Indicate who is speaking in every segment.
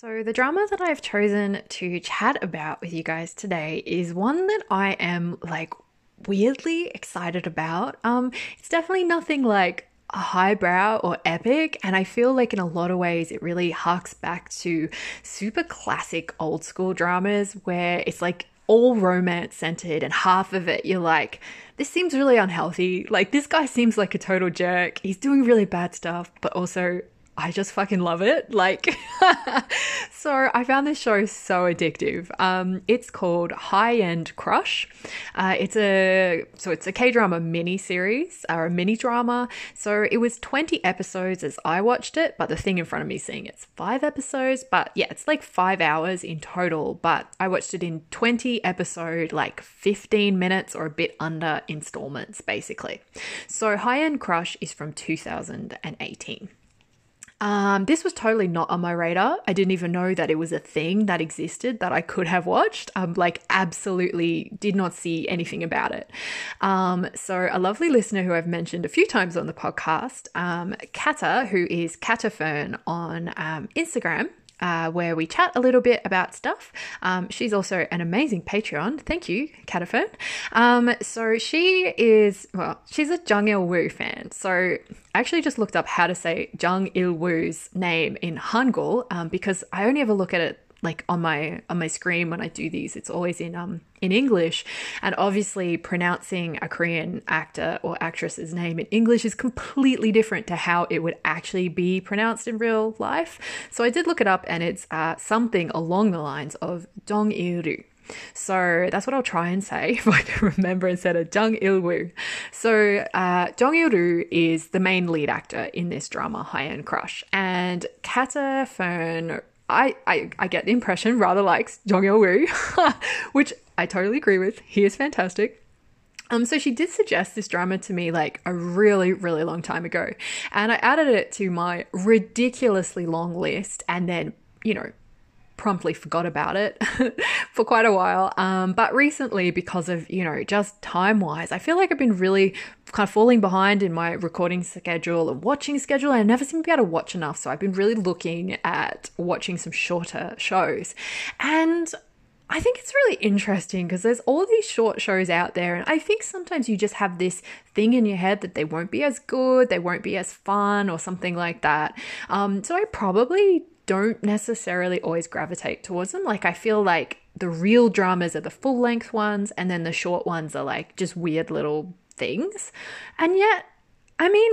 Speaker 1: So, the drama that I've chosen to chat about with you guys today is one that I am like weirdly excited about. Um, it's definitely nothing like a highbrow or epic, and I feel like in a lot of ways it really harks back to super classic old school dramas where it's like all romance centered, and half of it you're like, this seems really unhealthy. Like, this guy seems like a total jerk. He's doing really bad stuff, but also I just fucking love it. Like, so I found this show so addictive. Um, it's called High End Crush. Uh, it's a so it's a K drama mini series or a mini drama. So it was twenty episodes as I watched it, but the thing in front of me saying it's five episodes. But yeah, it's like five hours in total. But I watched it in twenty episode, like fifteen minutes or a bit under installments, basically. So High End Crush is from two thousand and eighteen. Um, this was totally not on my radar. I didn't even know that it was a thing that existed that I could have watched. Um, like, absolutely did not see anything about it. Um, so, a lovely listener who I've mentioned a few times on the podcast, um, Kata, who is Katafern on um, Instagram, uh, where we chat a little bit about stuff. Um, she's also an amazing Patreon. Thank you, Catafern. Um, so she is, well, she's a Jung Il Woo fan. So I actually just looked up how to say Jung Il Woo's name in Hangul um, because I only ever look at it like on my on my screen when I do these. It's always in um in English. And obviously pronouncing a Korean actor or actress's name in English is completely different to how it would actually be pronounced in real life. So I did look it up and it's uh, something along the lines of Dong Il-ru. So that's what I'll try and say if I can remember instead of Jung Il Woo. So uh, Jung Il Woo is the main lead actor in this drama, High End Crush, and Kata Fern I, I, I get the impression rather likes Jong Il Woo, which I totally agree with. He is fantastic. Um, so she did suggest this drama to me like a really, really long time ago, and I added it to my ridiculously long list, and then you know promptly forgot about it for quite a while. Um, but recently, because of, you know, just time wise, I feel like I've been really kind of falling behind in my recording schedule and watching schedule. I never seem to be able to watch enough. So I've been really looking at watching some shorter shows. And I think it's really interesting because there's all these short shows out there, and I think sometimes you just have this thing in your head that they won't be as good, they won't be as fun, or something like that. Um, so I probably don't necessarily always gravitate towards them. Like, I feel like the real dramas are the full length ones, and then the short ones are like just weird little things. And yet, I mean,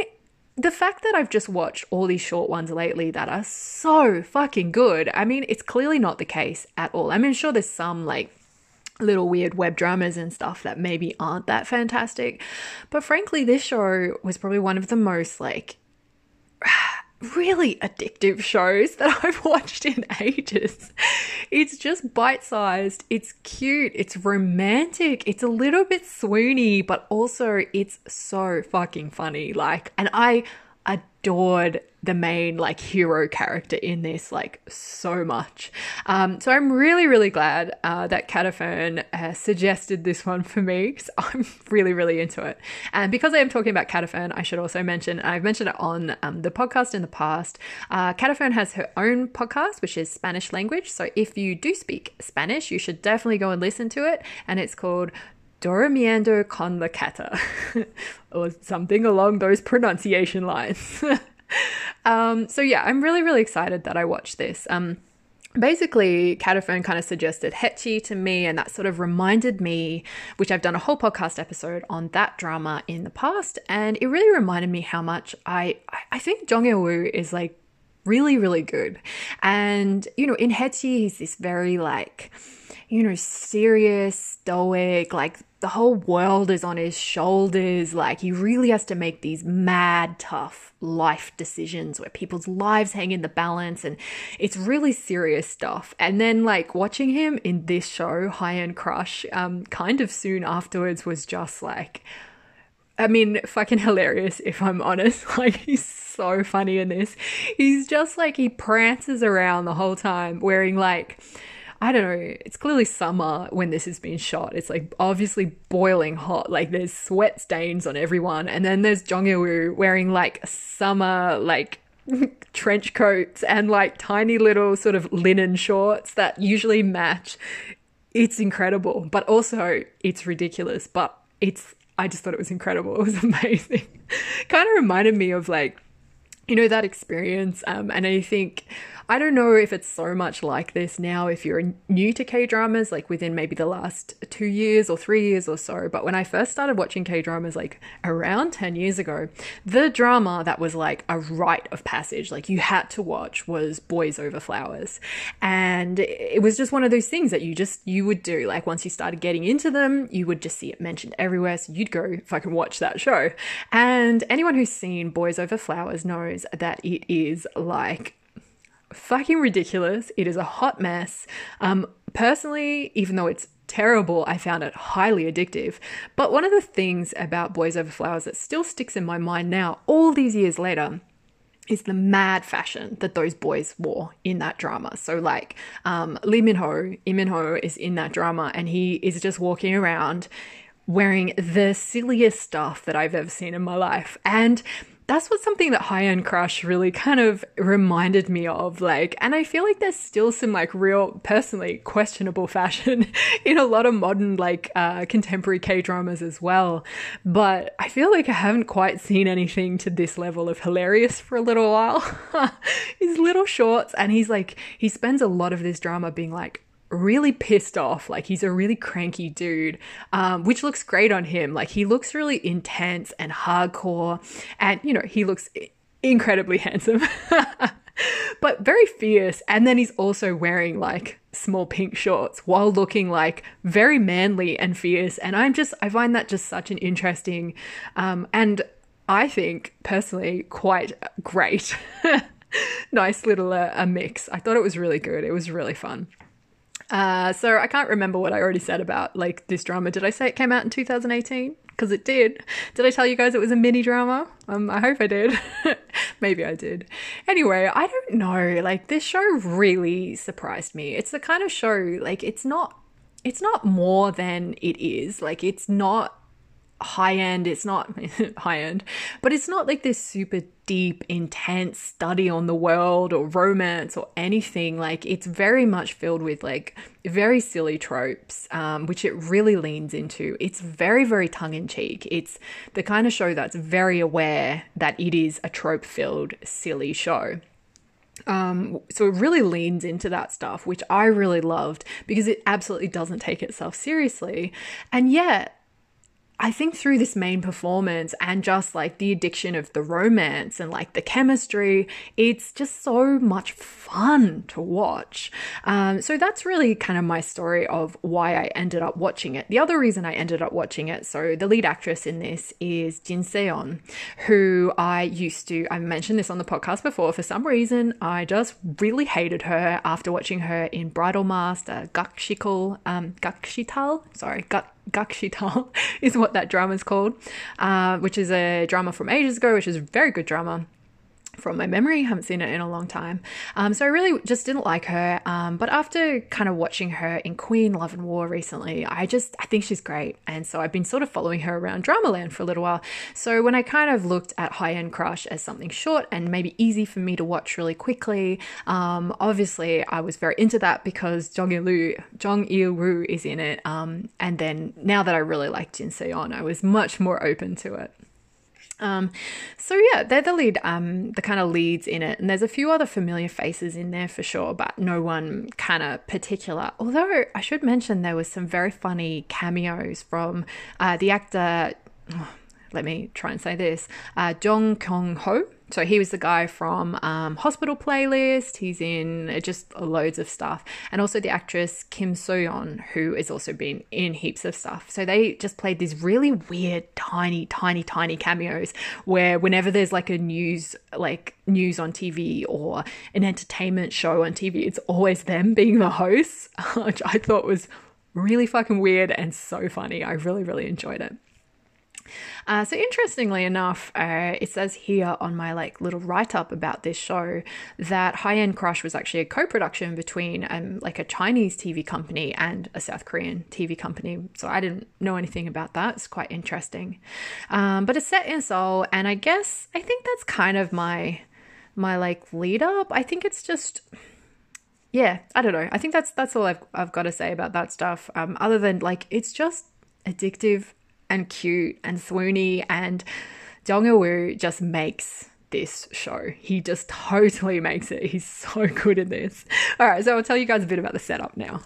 Speaker 1: the fact that I've just watched all these short ones lately that are so fucking good, I mean, it's clearly not the case at all. I mean, sure, there's some like little weird web dramas and stuff that maybe aren't that fantastic. But frankly, this show was probably one of the most like really addictive shows that I've watched in ages. It's just bite sized, it's cute, it's romantic, it's a little bit swoony, but also it's so fucking funny. Like, and I adored the main like hero character in this like so much. Um, so I'm really really glad uh, that Catafern uh, suggested this one for me because I'm really really into it. And because I am talking about Catafern, I should also mention I've mentioned it on um, the podcast in the past. Uh, Catafern has her own podcast which is Spanish language. So if you do speak Spanish, you should definitely go and listen to it. And it's called Dormiendo con la Cata, or something along those pronunciation lines. um, so yeah, I'm really, really excited that I watched this. Um, basically Catafern kind of suggested Haechi to me and that sort of reminded me which I've done a whole podcast episode on that drama in the past and it really reminded me how much I I think Jung Il-woo is like really really good and you know in Haechi he's this very like you know serious stoic like the whole world is on his shoulders. Like, he really has to make these mad, tough life decisions where people's lives hang in the balance, and it's really serious stuff. And then, like, watching him in this show, High End Crush, um, kind of soon afterwards was just like, I mean, fucking hilarious if I'm honest. Like, he's so funny in this. He's just like, he prances around the whole time wearing like, I don't know, it's clearly summer when this has been shot. It's like obviously boiling hot. Like there's sweat stains on everyone. And then there's Jung Il-woo wearing like summer, like trench coats and like tiny little sort of linen shorts that usually match. It's incredible, but also it's ridiculous. But it's, I just thought it was incredible. It was amazing. kind of reminded me of like, you know, that experience. Um, and I think I don't know if it's so much like this now if you're new to K dramas, like within maybe the last two years or three years or so. But when I first started watching K dramas, like around 10 years ago, the drama that was like a rite of passage, like you had to watch, was Boys Over Flowers. And it was just one of those things that you just, you would do. Like once you started getting into them, you would just see it mentioned everywhere. So you'd go fucking watch that show. And anyone who's seen Boys Over Flowers knows that it is like fucking ridiculous. It is a hot mess. Um, personally, even though it's terrible, I found it highly addictive. But one of the things about Boys Over Flowers that still sticks in my mind now, all these years later, is the mad fashion that those boys wore in that drama. So, like, um, Lee Min Ho, Lee Min Ho is in that drama and he is just walking around wearing the silliest stuff that I've ever seen in my life. And that's what something that High End Crush really kind of reminded me of. Like, and I feel like there's still some like real, personally questionable fashion in a lot of modern, like, uh, contemporary K dramas as well. But I feel like I haven't quite seen anything to this level of hilarious for a little while. His little shorts, and he's like, he spends a lot of this drama being like, really pissed off. Like he's a really cranky dude, um, which looks great on him. Like he looks really intense and hardcore, and you know he looks incredibly handsome, but very fierce. And then he's also wearing like small pink shorts while looking like very manly and fierce. And I'm just I find that just such an interesting, um, and I think personally quite great. nice little uh, a mix. I thought it was really good. It was really fun. Uh, so I can't remember what I already said about like this drama. Did I say it came out in 2018? Because it did. Did I tell you guys it was a mini drama? Um, I hope I did. Maybe I did. Anyway, I don't know. Like this show really surprised me. It's the kind of show like it's not. It's not more than it is. Like it's not high end. It's not high end, but it's not like this super deep, intense study on the world or romance or anything. Like it's very much filled with like very silly tropes, um, which it really leans into. It's very, very tongue in cheek. It's the kind of show that's very aware that it is a trope filled, silly show. Um, so it really leans into that stuff, which I really loved because it absolutely doesn't take itself seriously. And yet, I think through this main performance and just like the addiction of the romance and like the chemistry, it's just so much fun to watch. Um, so that's really kind of my story of why I ended up watching it. The other reason I ended up watching it, so the lead actress in this is Jin Se-yeon, who I used to, I've mentioned this on the podcast before. For some reason, I just really hated her after watching her in Bridal Master, Gakshikal, um, Gakshital, sorry, Gak Gakshital is what that drama is called, uh, which is a drama from ages ago, which is a very good drama. From my memory. Haven't seen it in a long time. Um, so I really just didn't like her. Um, but after kind of watching her in Queen Love and War recently, I just I think she's great. And so I've been sort of following her around Dramaland for a little while. So when I kind of looked at High End Crush as something short and maybe easy for me to watch really quickly, um, obviously I was very into that because Jung Il Jung Il Woo is in it. Um, and then now that I really like Jin Se-yeon, I was much more open to it. Um, so yeah, they're the lead, um, the kind of leads in it, and there's a few other familiar faces in there for sure, but no one kind of particular. Although I should mention there was some very funny cameos from uh, the actor. Oh, let me try and say this: uh, Jong Kyung Ho so he was the guy from um, Hospital Playlist. He's in just loads of stuff, and also the actress Kim Soyeon, who has also been in heaps of stuff. So they just played these really weird, tiny, tiny, tiny cameos where whenever there's like a news, like news on TV or an entertainment show on TV, it's always them being the hosts, which I thought was really fucking weird and so funny. I really, really enjoyed it. Uh, so interestingly enough, uh, it says here on my like little write up about this show that High End Crush was actually a co-production between um, like a Chinese TV company and a South Korean TV company. So I didn't know anything about that. It's quite interesting. Um, but it's set in Seoul, and I guess I think that's kind of my my like lead up. I think it's just yeah, I don't know. I think that's that's all I've I've got to say about that stuff. Um, other than like it's just addictive and cute and swoony and Jung Il just makes this show. He just totally makes it. He's so good at this. All right, so I'll tell you guys a bit about the setup now.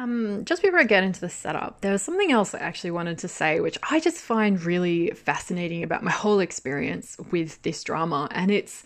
Speaker 1: Um, just before I get into the setup, there was something else I actually wanted to say, which I just find really fascinating about my whole experience with this drama. And it's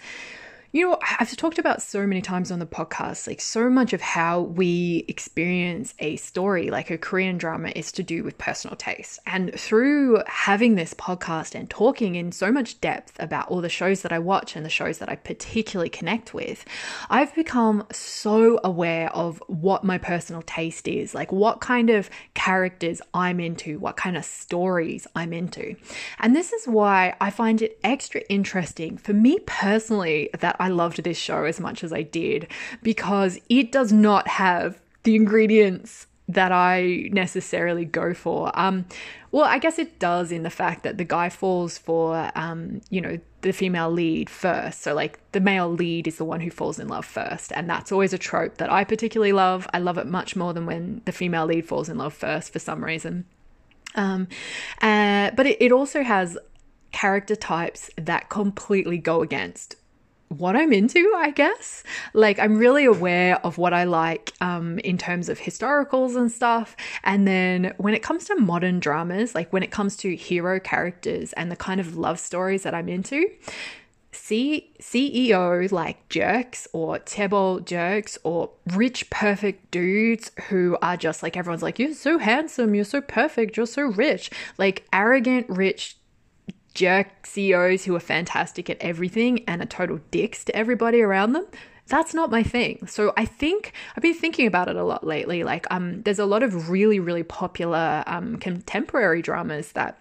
Speaker 1: you know, I've talked about so many times on the podcast, like so much of how we experience a story, like a Korean drama, is to do with personal taste. And through having this podcast and talking in so much depth about all the shows that I watch and the shows that I particularly connect with, I've become so aware of what my personal taste is, like what kind of characters I'm into, what kind of stories I'm into. And this is why I find it extra interesting for me personally that I loved this show as much as I did because it does not have the ingredients that I necessarily go for. Um, well, I guess it does in the fact that the guy falls for, um, you know, the female lead first. So, like, the male lead is the one who falls in love first. And that's always a trope that I particularly love. I love it much more than when the female lead falls in love first for some reason. Um, uh, but it, it also has character types that completely go against what I'm into, I guess. Like, I'm really aware of what I like um, in terms of historicals and stuff. And then when it comes to modern dramas, like when it comes to hero characters and the kind of love stories that I'm into, C- CEOs like jerks or chaebol jerks or rich, perfect dudes who are just like everyone's like, you're so handsome, you're so perfect, you're so rich. Like arrogant, rich jerk CEOs who are fantastic at everything and are total dicks to everybody around them. That's not my thing. So I think I've been thinking about it a lot lately. Like, um, there's a lot of really, really popular um, contemporary dramas that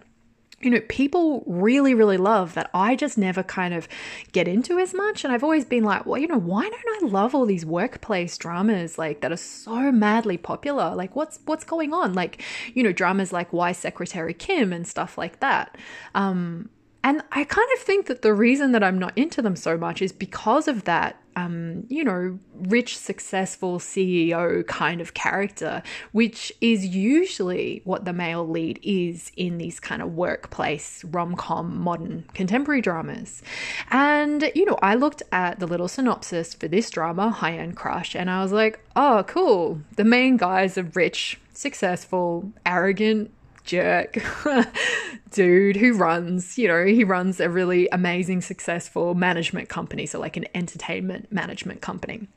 Speaker 1: you know, people really, really love that I just never kind of get into as much. And I've always been like, well, you know, why don't I love all these workplace dramas like that are so madly popular? Like, what's what's going on? Like, you know, dramas like Why Secretary Kim and stuff like that. Um, and I kind of think that the reason that I'm not into them so much is because of that, um, you know, rich, successful CEO kind of character, which is usually what the male lead is in these kind of workplace rom com modern contemporary dramas. And, you know, I looked at the little synopsis for this drama, High End Crush, and I was like, oh, cool. The main guy's a rich, successful, arrogant, jerk dude who runs, you know, he runs a really amazing, successful management company. So, like an entertainment management company.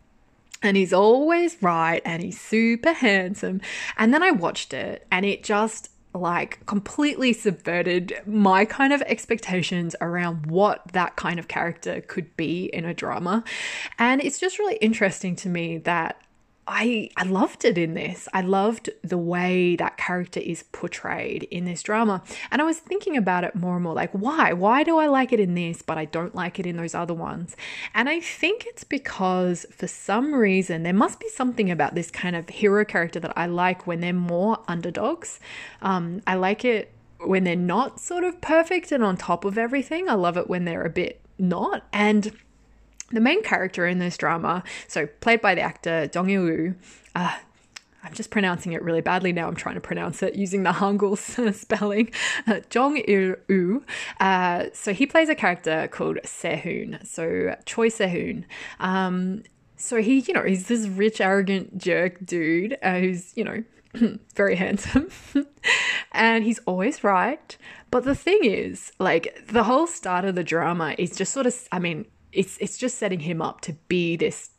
Speaker 1: And he's always right and he's super handsome. And then I watched it and it just like completely subverted my kind of expectations around what that kind of character could be in a drama. And it's just really interesting to me that I I loved it in this. I loved the way that character is portrayed in this drama. And I was thinking about it more and more like why? Why do I like it in this but I don't like it in those other ones? And I think it's because for some reason there must be something about this kind of hero character that I like when they're more underdogs. Um, I like it when they're not sort of perfect and on top of everything. I love it when they're a bit not. And the main character in this drama, so played by the actor Dong Il uh, I'm just pronouncing it really badly now. I'm trying to pronounce it using the Hangul spelling. Uh, Jong Il uh, so he plays a character called Sehun. So Choi Sehun. Um, so he, you know, he's this rich, arrogant jerk dude uh, who's, you know, very handsome. and he's always right. But the thing is, like, the whole start of the drama is just sort of, I mean, it's it's just setting him up to be this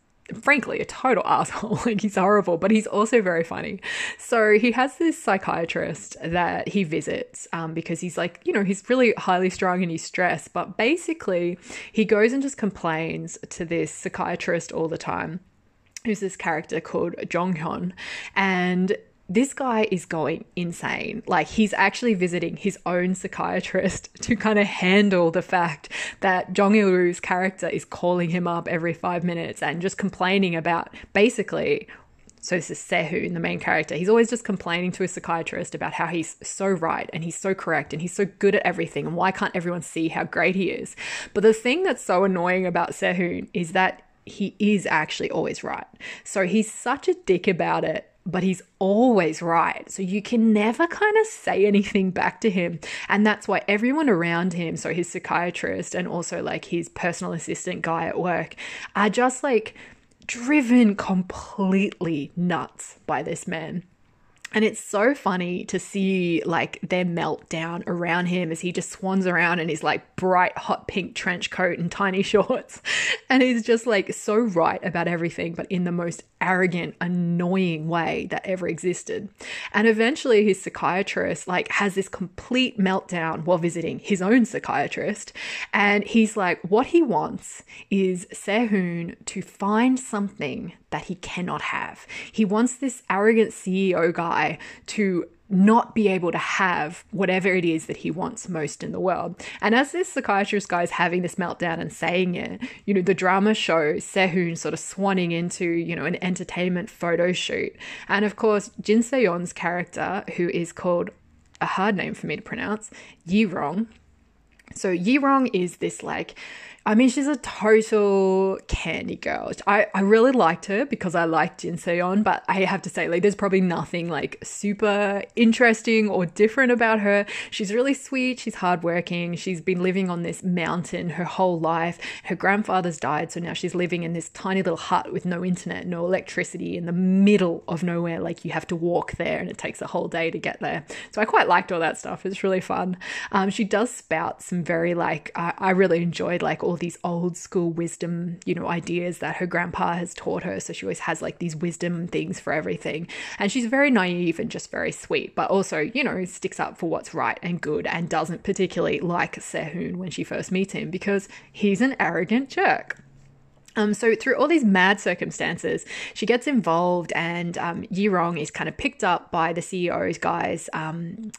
Speaker 1: frankly a total asshole. Like he's horrible but he's also very funny. So he has this psychiatrist that he visits um, because he's like you know he's really highly strung and he's stressed but basically he goes and just complains to this psychiatrist all the time who's this character called Jong Hyun. And this guy is going insane. Like, he's actually visiting his own psychiatrist to kind of handle the fact that Jong Il Woo's character is calling him up every five minutes and just complaining about basically. So, this is Sehun, the main character. He's always just complaining to his psychiatrist about how he's so right and he's so correct and he's so good at everything and why can't everyone see how great he is. But the thing that's so annoying about Sehun is that he is actually always right. So, he's such a dick about it but he's always right. So you can never kind of say anything back to him. And that's why everyone around him, so his psychiatrist and also like his personal assistant guy at work, are just like driven completely nuts by this man. And it's so funny to see like their meltdown around him as he just swans around in his like bright hot pink trench coat and tiny shorts. And he's just like so right about everything, but in the most arrogant, annoying way that ever existed. And eventually his psychiatrist like has this complete meltdown while visiting his own psychiatrist. And he's like, what he wants is Sehun to find something that he cannot have. He wants this arrogant CEO guy to not be able to have whatever it is that he wants most in the world. And as this psychiatrist guy is having this meltdown and saying it, you know, the drama show Sehun sort of swanning into, you know, an entertainment photo shoot. And of course, Jin Se-yeon's character, who is called a hard name for me to pronounce, Yi Rong. So Yi Rong is this like I mean, she's a total candy girl. I, I really liked her because I liked Jin Se-yeon, but I have to say, like, there's probably nothing like super interesting or different about her. She's really sweet. She's hardworking. She's been living on this mountain her whole life. Her grandfather's died, so now she's living in this tiny little hut with no internet, no electricity in the middle of nowhere. Like, you have to walk there and it takes a whole day to get there. So I quite liked all that stuff. It's really fun. Um, she does spout some very, like, I, I really enjoyed, like, all these old school wisdom, you know, ideas that her grandpa has taught her. So she always has like these wisdom things for everything. And she's very naive and just very sweet, but also, you know, sticks up for what's right and good and doesn't particularly like Sehun when she first meets him because he's an arrogant jerk. Um, so through all these mad circumstances, she gets involved, and um, Yi Rong is kind of picked up by the CEO's guys. Um,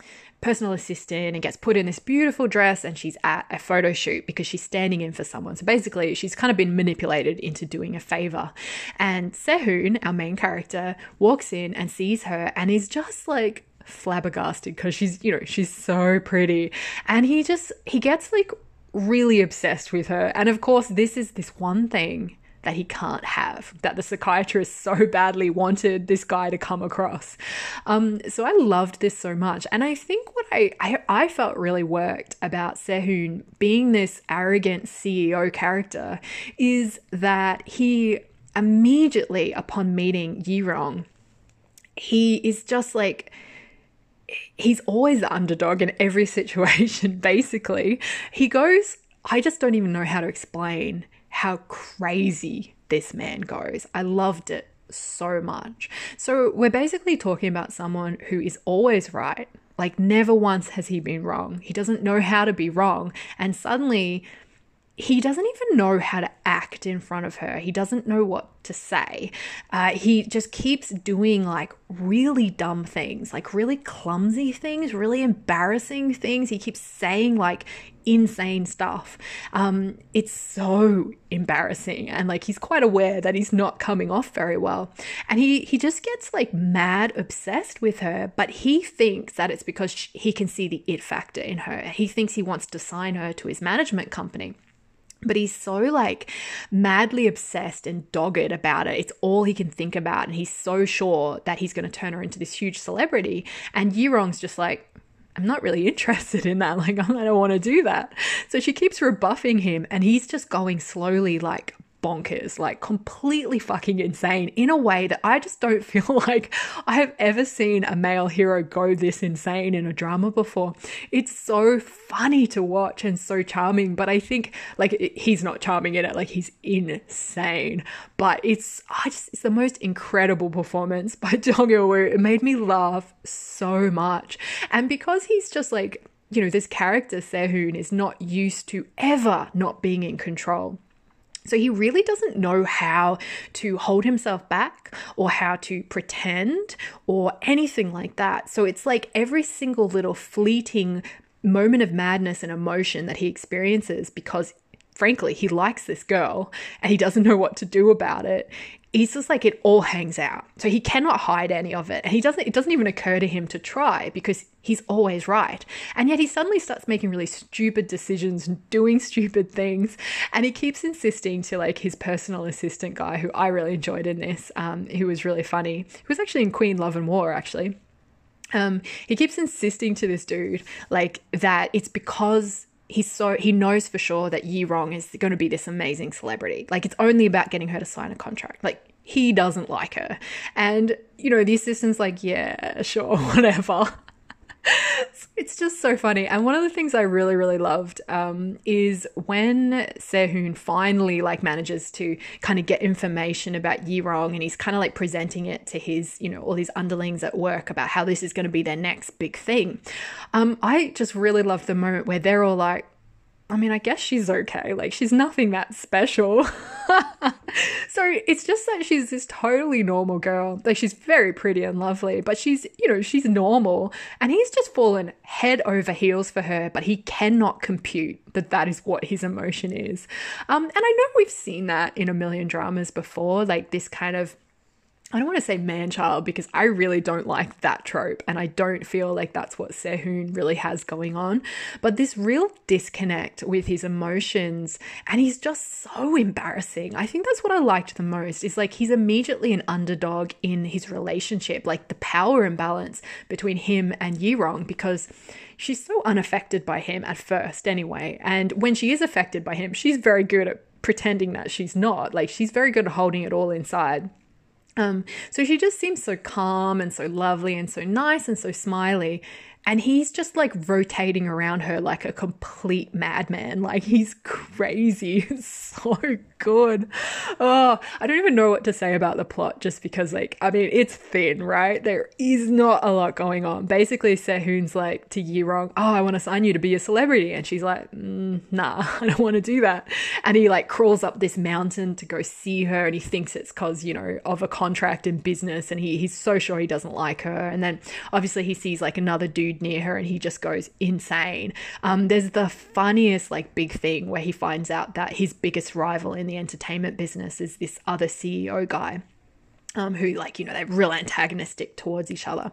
Speaker 1: personal assistant and gets put in this beautiful dress and she's at a photo shoot because she's standing in for someone. So basically, she's kind of been manipulated into doing a favor. And Sehun, our main character, walks in and sees her and is just like flabbergasted because she's, you know, she's so pretty. And he just, he gets like really obsessed with her. And of course, this is this one thing that he can't have, that the psychiatrist so badly wanted this guy to come across. Um, so I loved this so much. And I think what I, I, I felt really worked about Sehun being this arrogant CEO character is that he immediately upon meeting Yi Rong, he is just like, he's always the underdog in every situation, basically. He goes, I just don't even know how to explain how crazy this man goes. I loved it so much. So, we're basically talking about someone who is always right. Like, never once has he been wrong. He doesn't know how to be wrong. And suddenly, he doesn't even know how to act in front of her. He doesn't know what to say. Uh, he just keeps doing like really dumb things, like really clumsy things, really embarrassing things. He keeps saying like insane stuff. Um, it's so embarrassing, and like he's quite aware that he's not coming off very well, and he he just gets like mad obsessed with her. But he thinks that it's because he can see the it factor in her. He thinks he wants to sign her to his management company. But he's so like madly obsessed and dogged about it. It's all he can think about. And he's so sure that he's going to turn her into this huge celebrity. And Yirong's just like, I'm not really interested in that. Like, I don't want to do that. So she keeps rebuffing him, and he's just going slowly, like, bonkers, like completely fucking insane in a way that I just don't feel like I have ever seen a male hero go this insane in a drama before. It's so funny to watch and so charming, but I think like he's not charming in it, like he's insane. But it's I just it's the most incredible performance by Jung Il Woo. It made me laugh so much. And because he's just like you know, this character, Sehun, is not used to ever not being in control so he really doesn't know how to hold himself back or how to pretend or anything like that. So it's like every single little fleeting moment of madness and emotion that he experiences because frankly he likes this girl and he doesn't know what to do about it he's just like it all hangs out. So he cannot hide any of it. And he doesn't it doesn't even occur to him to try because he's always right. And yet he suddenly starts making really stupid decisions and doing stupid things. And he keeps insisting to like his personal assistant guy who i really enjoyed in this um, who was really funny who was actually in queen love and war actually. Um, he keeps insisting to this dude like that it's because he's so he knows for sure that Yi Rong is going to be this amazing celebrity. Like it's only about getting her to sign a contract. Like he doesn't like her. And you know, the assistant's like, "Yeah, sure, whatever." It's just so funny. And one of the things I really, really loved um, is when Sehun finally like manages to kind of get information about Yirong and he's kind of like presenting it to his, you know, all these underlings at work about how this is going to be their next big thing. Um, I just really love the moment where they're all like, I mean, I guess she's okay. Like, she's nothing that special. so it's just that she's this totally normal girl. Like, she's very pretty and lovely, but she's, you know, she's normal. And he's just fallen head over heels for her, but he cannot compute that that is what his emotion is. Um, and I know we've seen that in a million dramas before, like this kind of I don't want to say man child because I really don't like that trope and I don't feel like that's what Sehun really has going on. But this real disconnect with his emotions and he's just so embarrassing. I think that's what I liked the most is like he's immediately an underdog in his relationship, like the power imbalance between him and Yirong because she's so unaffected by him at first anyway. And when she is affected by him, she's very good at pretending that she's not. Like she's very good at holding it all inside. Um, so she just seems so calm and so lovely and so nice and so smiley. And he's just like rotating around her like a complete madman. Like he's crazy. It's so good. Oh, I don't even know what to say about the plot just because, like, I mean, it's thin, right? There is not a lot going on. Basically, Sehun's like to Yirong, Oh, I want to sign you to be a celebrity. And she's like, mm, Nah, I don't want to do that. And he like crawls up this mountain to go see her. And he thinks it's because, you know, of a contract in business. And he, he's so sure he doesn't like her. And then obviously he sees like another dude near her and he just goes insane. Um, there's the funniest like big thing where he finds out that his biggest rival in the entertainment business is this other CEO guy. Um, who like you know they're real antagonistic towards each other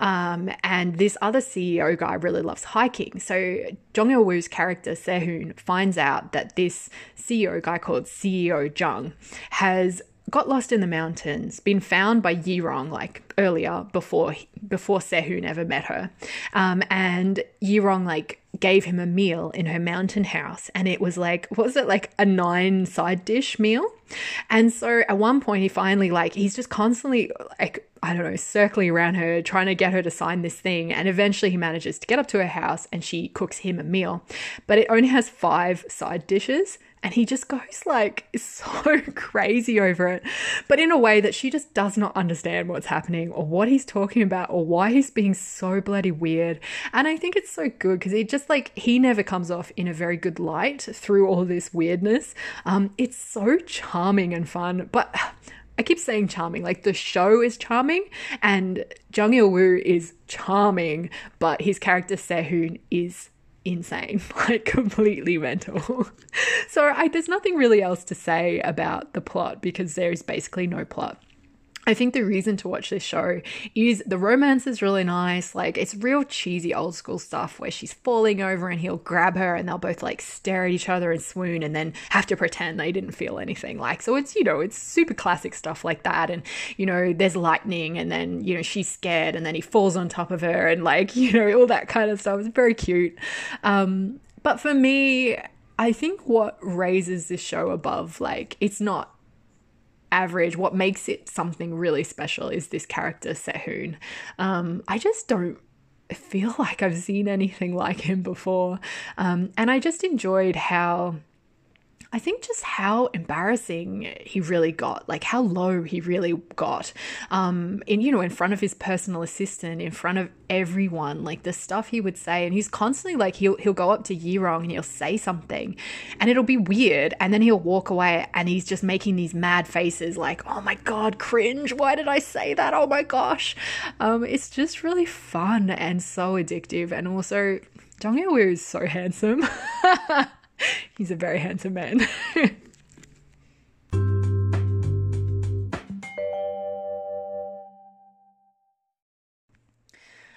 Speaker 1: um, and this other ceo guy really loves hiking so jong il-woo's character sehun finds out that this ceo guy called ceo jung has got lost in the mountains, been found by Yirong like earlier before before Sehun ever met her, um, and Yirong like gave him a meal in her mountain house, and it was like what was it like a nine side dish meal, and so at one point he finally like he's just constantly like I don't know, circling around her, trying to get her to sign this thing. And eventually he manages to get up to her house and she cooks him a meal. But it only has five side dishes and he just goes like so crazy over it, but in a way that she just does not understand what's happening or what he's talking about or why he's being so bloody weird. And I think it's so good because it just like he never comes off in a very good light through all this weirdness. Um, it's so charming and fun, but I keep saying charming, like the show is charming and Jung Il Woo is charming, but his character Sehun is insane, like completely mental. so I, there's nothing really else to say about the plot because there is basically no plot. I think the reason to watch this show is the romance is really nice. Like it's real cheesy old school stuff where she's falling over and he'll grab her and they'll both like stare at each other and swoon and then have to pretend they didn't feel anything. Like so it's you know, it's super classic stuff like that and you know, there's lightning and then you know, she's scared and then he falls on top of her and like, you know, all that kind of stuff. It's very cute. Um but for me, I think what raises this show above like it's not average. What makes it something really special is this character, Sehun. Um, I just don't feel like I've seen anything like him before. Um, and I just enjoyed how I think just how embarrassing he really got, like how low he really got, um, in you know, in front of his personal assistant, in front of everyone, like the stuff he would say, and he's constantly like he'll he'll go up to Yi-rong and he'll say something, and it'll be weird, and then he'll walk away and he's just making these mad faces, like oh my god, cringe, why did I say that? Oh my gosh, um, it's just really fun and so addictive, and also Jung Il is so handsome. He's a very handsome man.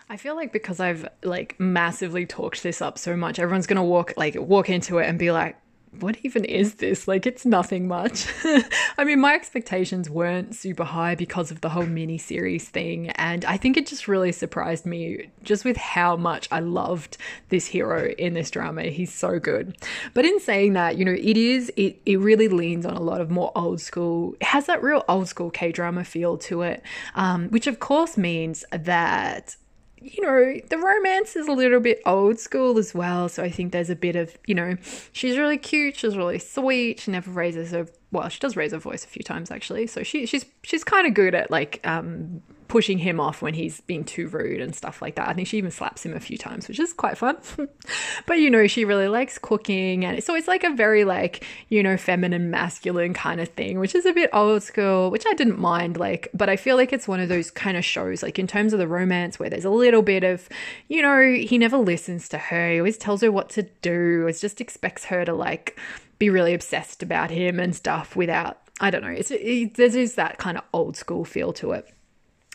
Speaker 1: I feel like because I've like massively talked this up so much, everyone's gonna walk like walk into it and be like, what even is this? Like, it's nothing much. I mean, my expectations weren't super high because of the whole mini series thing. And I think it just really surprised me just with how much I loved this hero in this drama. He's so good. But in saying that, you know, it is, it, it really leans on a lot of more old school, it has that real old school K drama feel to it, um, which of course means that you know, the romance is a little bit old school as well. So I think there's a bit of, you know, she's really cute, she's really sweet, she never raises her well, she does raise her voice a few times actually. So she she's she's kind of good at like um, pushing him off when he's being too rude and stuff like that. I think she even slaps him a few times, which is quite fun. but you know, she really likes cooking and so it's like a very like, you know, feminine masculine kind of thing, which is a bit old school, which I didn't mind like, but I feel like it's one of those kind of shows like in terms of the romance where there's a little bit of, you know, he never listens to her. He always tells her what to do. It just expects her to like be really obsessed about him and stuff without I don't know. It's it, there's that kind of old school feel to it.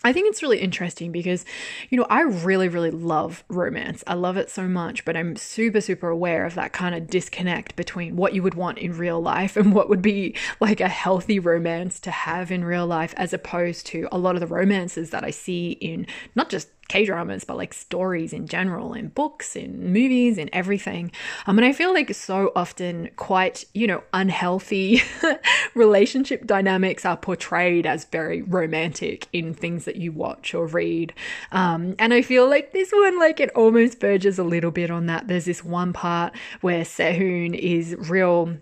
Speaker 1: I think it's really interesting because, you know, I really, really love romance. I love it so much, but I'm super, super aware of that kind of disconnect between what you would want in real life and what would be like a healthy romance to have in real life, as opposed to a lot of the romances that I see in not just K dramas, but like stories in general, in books, in movies, in everything. Um, and I feel like so often quite, you know, unhealthy relationship dynamics are portrayed as very romantic in things that you watch or read. Um, and I feel like this one, like, it almost verges a little bit on that. There's this one part where Sehun is real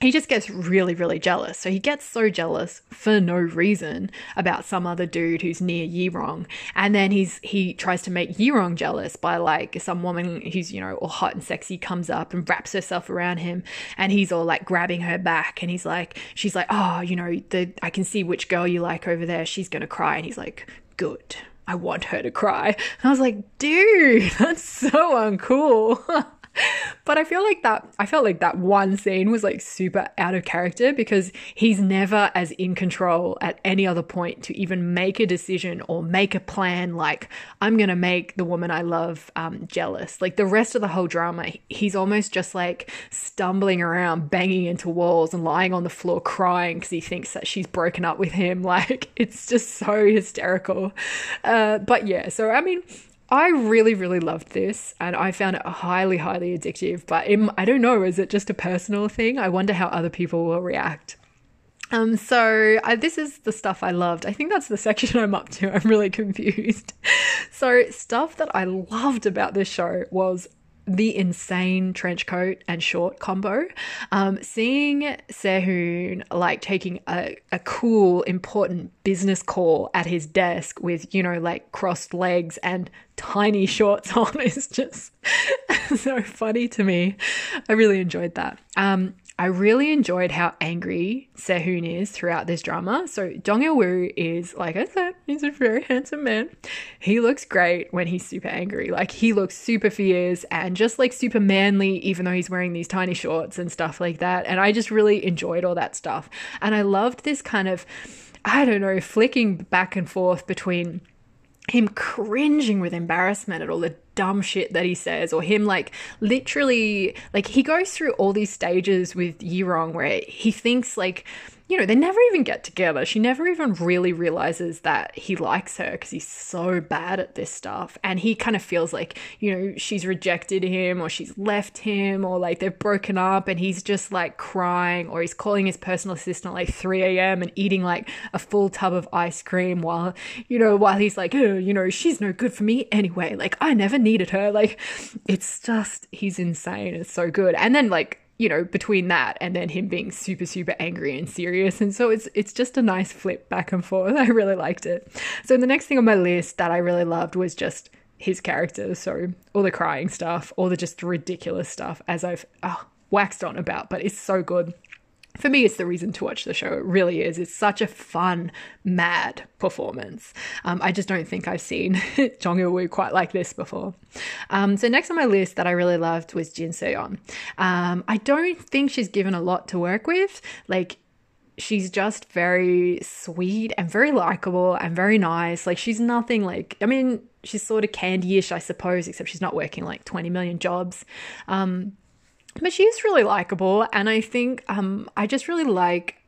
Speaker 1: he just gets really, really jealous. So he gets so jealous for no reason about some other dude who's near Yi-rong. And then he's he tries to make Yi-rong jealous by like some woman who's, you know, all hot and sexy comes up and wraps herself around him and he's all like grabbing her back and he's like she's like, Oh, you know, the I can see which girl you like over there, she's gonna cry and he's like, Good. I want her to cry. And I was like, dude, that's so uncool. but I feel like that I felt like that one scene was like super out of character because he's never as in control at any other point to even make a decision or make a plan like I'm to make the woman I love um, jealous. Like the rest of the whole drama, he's almost just like stumbling around, banging into walls and lying on the floor crying because he thinks that she's broken up with him. Like it's just so hysterical. Uh, but yeah, so I mean, I really, really loved this and I found it highly, highly addictive. But I don't know, is it just a personal thing? I wonder how other people will react. Um, so I, this is the stuff I loved. I think that's the section I'm up to. I'm really confused. so stuff that I loved about this show was the insane trench coat and short combo. Um, seeing Sehun like taking a, a cool, important business call at his desk with, you know, like crossed legs and tiny shorts on is just so funny to me. I really enjoyed that. Um, I really enjoyed how angry Sehun is throughout this drama. So Dong Woo is, like I said, he's a very handsome man. He looks great when he's super angry. Like he looks super fierce and just like super manly, even though he's wearing these tiny shorts and stuff like that. And I just really enjoyed all that stuff. And I loved this kind of, I don't know, flicking back and forth between him cringing with embarrassment at all the dumb shit that he says, or him like literally like he goes through all these stages with Yirong where he thinks like you know, they never even get together. She never even really realizes that he likes her because he's so bad at this stuff. And he kind of feels like, you know, she's rejected him or she's left him or like they've broken up and he's just like crying or he's calling his personal assistant like 3 a.m. and eating like a full tub of ice cream while, you know, while he's like, oh, you know, she's no good for me anyway. Like, I never needed her. Like, it's just, he's insane. It's so good. And then, like, you know, between that and then him being super, super angry and serious. And so it's it's just a nice flip back and forth. I really liked it. So the next thing on my list that I really loved was just his character. So all the crying stuff, all the just ridiculous stuff, as I've oh, waxed on about, but it's so good for me, it's the reason to watch the show. It really is. It's such a fun, mad performance. Um, I just don't think I've seen Jung Il Woo quite like this before. Um, so next on my list that I really loved was Jin Se-yeon. Um, I don't think she's given a lot to work with. Like she's just very sweet and very likable and very nice. Like she's nothing like I mean, she's sort of candy-ish, I suppose, except she's not working like 20 million jobs. Um, but she's really likable, and I think um, I just really like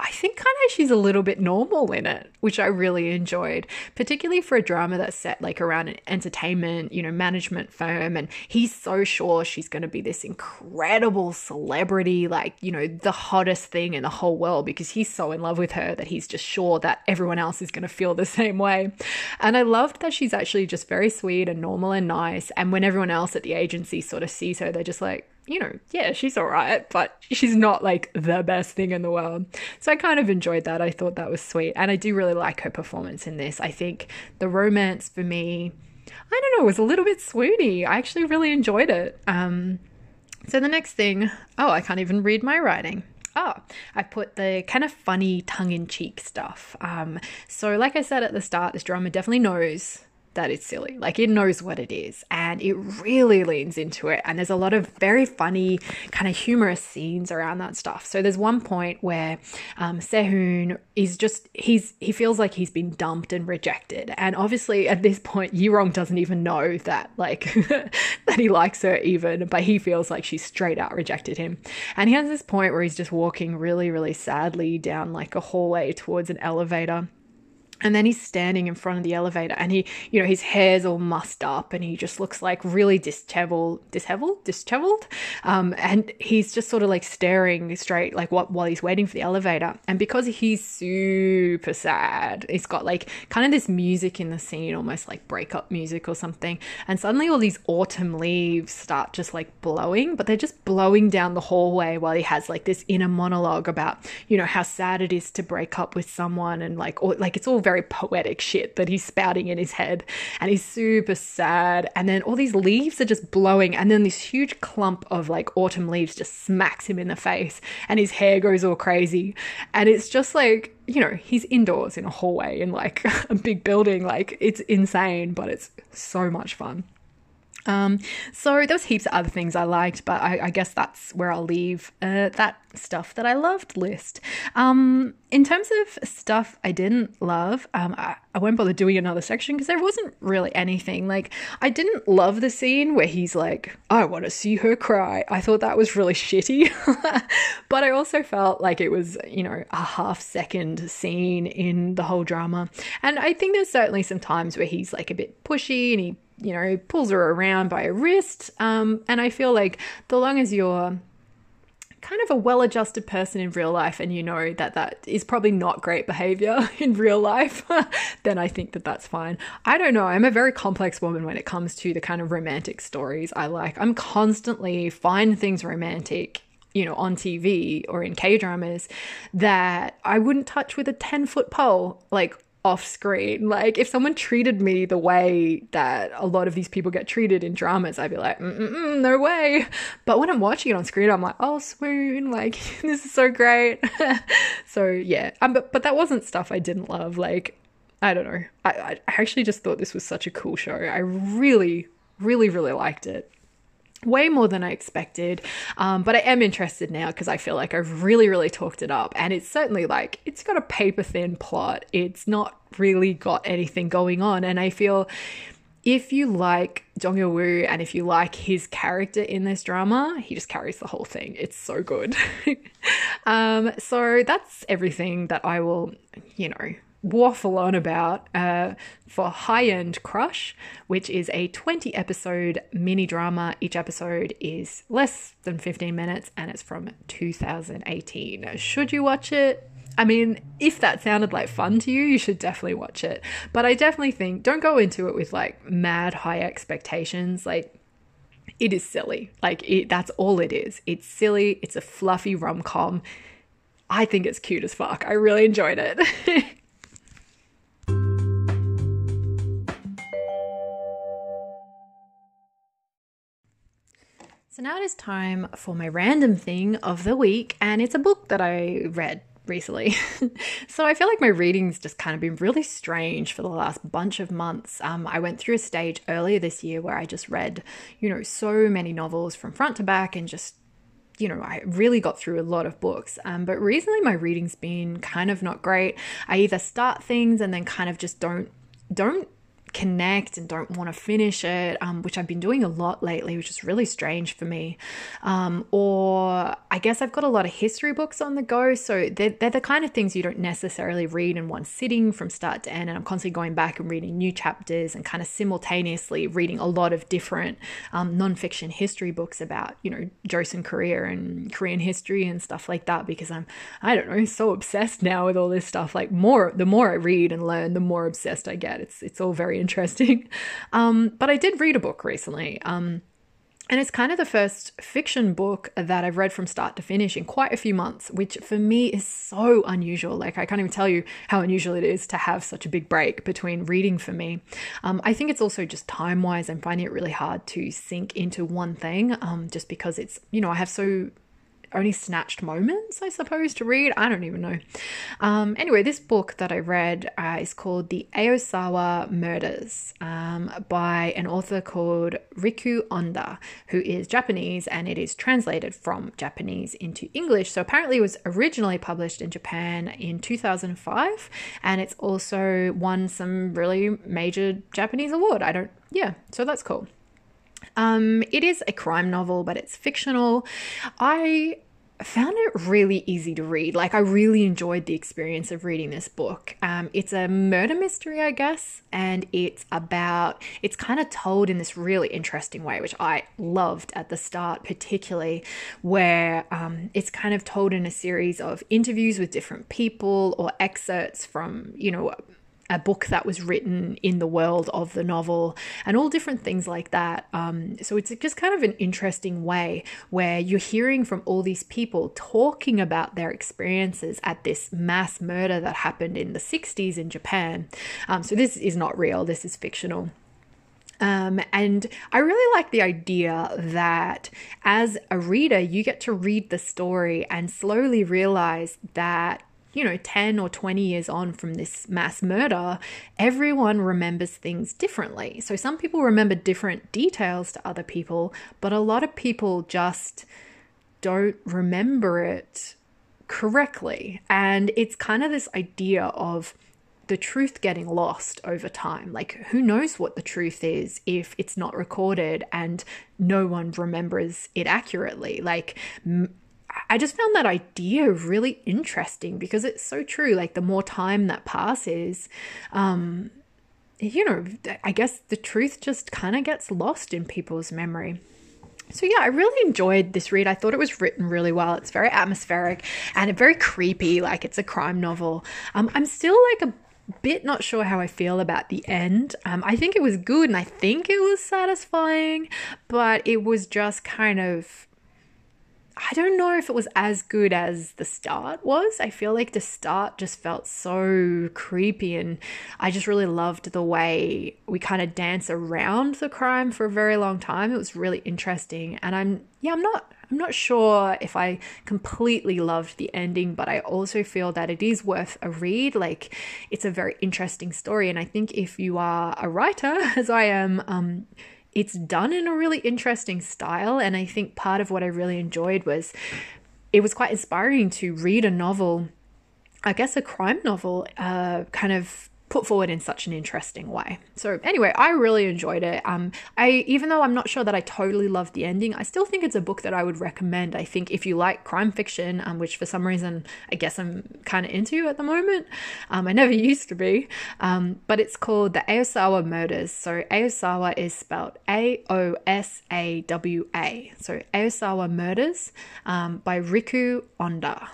Speaker 1: I think kind of she's a little bit normal in it, which I really enjoyed, particularly for a drama that's set like around an entertainment, you know, management firm. And he's so sure she's going to be this incredible celebrity, like, you know, the hottest thing in the whole world because he's so in love with her that he's just sure that everyone else is going to feel the same way. And I loved that she's actually just very sweet and normal and nice. And when everyone else at the agency sort of sees her, they're just like, you know, yeah, she's all right, but she's not like the best thing in the world. So I kind of enjoyed that. I thought that was sweet. And I do really like her performance in this. I think the romance for me, I don't know, was a little bit swoony. I actually really enjoyed it. Um, so the next thing, oh, I can't even read my writing. Oh, I put the kind of funny tongue in cheek stuff. Um, so, like I said at the start, this drama definitely knows that it's silly. Like it knows what it is and it really leans into it. And there's a lot of very funny, kind of humorous scenes around that stuff. So there's one point where um, Sehun is just, he's, he feels like he's been dumped and rejected. And obviously at this point, Yirong doesn't even know that, like, that he likes her even, but he feels like she's straight out rejected him. And he has this point where he's just walking really, really sadly down like a hallway towards an elevator and then he's standing in front of the elevator and he, you know, his hair's all mussed up and he just looks like really disheveled, disheveled, disheveled. Um, and he's just sort of like staring straight, like what, while he's waiting for the elevator. And because he's super sad, he's got like kind of this music in the scene, almost like breakup music or something. And suddenly all these autumn leaves start just like blowing, but they're just blowing down the hallway while he has like this inner monologue about, you know, how sad it is to break up with someone and like, or like it's all very poetic shit that he's spouting in his head. And he's super sad. And then all these leaves are just blowing. And then this huge clump of like autumn leaves just smacks him in the face. And his hair goes all crazy. And it's just like, you know, he's indoors in a hallway in like a big building. Like it's insane, but it's so much fun. Um, so there was heaps of other things I liked, but I, I guess that's where I'll leave uh, that stuff that I loved list. Um, in terms of stuff I didn't love, um, I, I won't bother doing another section because there wasn't really anything. Like I didn't love the scene where he's like, "I want to see her cry." I thought that was really shitty, but I also felt like it was, you know, a half second scene in the whole drama. And I think there's certainly some times where he's like a bit pushy and he you know, pulls her around by a wrist. Um, and I feel like the long as you're kind of a well adjusted person in real life and you know that that is probably not great behavior in real life, then I think that that's fine. I don't know. I'm a very complex woman when it comes to the kind of romantic stories I like. I'm constantly find things romantic you know, on TV or in K dramas that I wouldn't touch with a 10 foot pole. Like, off screen. Like if someone treated me the way that a lot of these people get treated in dramas, I'd be like, no way. But when I'm watching it on screen, I'm like, oh, swoon, like this is so great. so yeah, um, but but that wasn't stuff I didn't love. Like I don't know, I I actually just thought this was such a cool show. I really, really, really liked it way more than I expected. Um, but I am interested now because I feel like I've really, really talked it up. And it's certainly like, it's got a paper thin plot. It's not really got anything going on. And I feel if you like Jung Il Woo and if you like his character in this drama, he just carries the whole thing. It's so good. um, so that's everything that I will, you know, waffle on about uh, for High End Crush, which is a 20 episode mini drama. Each episode is less than 15 minutes and it's from 2018. Should you watch it? I mean, if that sounded like fun to you, you should definitely watch it. But I definitely think don't go into it with like mad high expectations. Like, it is silly. Like, it, that's all it is. It's silly. It's a fluffy rom com. I think it's cute as fuck. I really enjoyed it. So now it is time for my random thing of the week, and it's a book that I read recently. so I feel like my reading's just kind of been really strange for the last bunch of months. Um, I went through a stage earlier this year where I just read, you know, so many novels from front to back and just you know, I really got through a lot of books. Um, but recently my reading's been kind of not great. I either start things and then kind of just don't don't connect and don't want to finish it, um, which I've been doing a lot lately, which is really strange for me. Um, or I guess I've got a lot of history books on the go, so they're, they're the kind of things you don't necessarily read in one sitting from start to end. And I'm constantly going back and reading new chapters and kind of simultaneously reading a lot of different um, nonfiction history books about, you know, Joseon Korea and Korean history and stuff like that because I'm, I don't know, so obsessed now with all this stuff. Like more, the more I read and learn, the more obsessed I get. It's it's all very interesting. Um, but I did read a book recently. Um, and it's kind of the first fiction book that I've read from start to finish in quite a few months, which for me is so unusual. Like, I can't even tell you how unusual it is to have such a big break between reading for me. Um, I think it's also just time wise, I'm finding it really hard to sink into one thing um, just because it's, you know, I have so only snatched moments, I suppose, to read. I don't even know. Um, anyway, this book that I read uh, is called The Aosawa Murders um, by an author called Riku Onda, who is Japanese and it is translated from Japanese into English. So apparently, it was originally published in Japan in 2005 and it's also won some really major Japanese award. I don't, yeah, so that's cool. Um, it is a crime novel, but it's fictional. I found it really easy to read. Like, I really enjoyed the experience of reading this book. Um, it's a murder mystery, I guess, and it's about, it's kind of told in this really interesting way, which I loved at the start, particularly, where um, it's kind of told in a series of interviews with different people or excerpts from, you know, a book that was written in the world of the novel and all different things like that. Um, so it's just kind of an interesting way where you're hearing from all these people talking about their experiences at this mass murder that happened in the 60s in Japan. Um, so this is not real, this is fictional. Um, and I really like the idea that as a reader, you get to read the story and slowly realize that you know, 10 or 20 years on from this mass murder, everyone remembers things differently. So some people remember different details to other people, but a lot of people just don't remember it correctly. And it's kind of this idea of the truth getting lost over time. Like, who knows what the truth is if it's not recorded and no one remembers it accurately? Like, I just found that idea really interesting because it's so true. Like the more time that passes, um, you know, I guess the truth just kind of gets lost in people's memory. So, yeah, I really enjoyed this read. I thought it was written really well. It's very atmospheric and very creepy, like it's a crime novel. Um, I'm still like a bit not sure how I feel about the end. Um, I think it was good and I think it was satisfying, but it was just kind of I don't know if it was as good as the start was. I feel like the start just felt so creepy, and I just really loved the way we kind of dance around the crime for a very long time. It was really interesting, and I'm yeah, I'm not I'm not sure if I completely loved the ending, but I also feel that it is worth a read. Like, it's a very interesting story, and I think if you are a writer, as I am, um, it's done in a really interesting style. And I think part of what I really enjoyed was it was quite inspiring to read a novel, I guess a crime novel, uh, kind of put forward in such an interesting way. So anyway, I really enjoyed it. Um, I even though I'm not sure that I totally loved the ending, I still think it's a book that I would recommend. I think if you like crime fiction, um, which for some reason I guess I'm kind of into at the moment, um, I never used to be, um, but it's called The Aosawa Murders. So Aosawa is spelled A O S A W A. So Aosawa Murders um, by Riku Onda.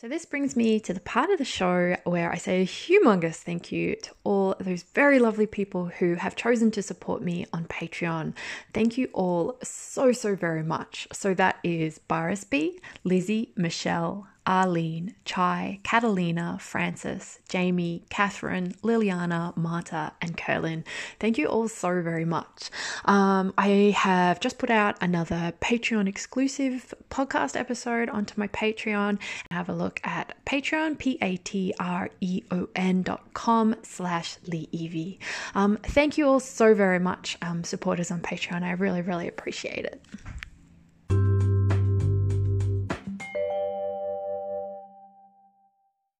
Speaker 1: So, this brings me to the part of the show where I say a humongous thank you to all those very lovely people who have chosen to support me on Patreon. Thank you all so, so very much. So, that is Baris B, Lizzie, Michelle, Arlene, Chai, Catalina, Francis, Jamie, Catherine, Liliana, Marta, and Curlin. Thank you all so very much. Um, I have just put out another Patreon exclusive podcast episode onto my Patreon. Have a look at Patreon, P-A-T-R-E-O-N dot com slash Lee Evie. Um, thank you all so very much, um, supporters on Patreon. I really, really appreciate it.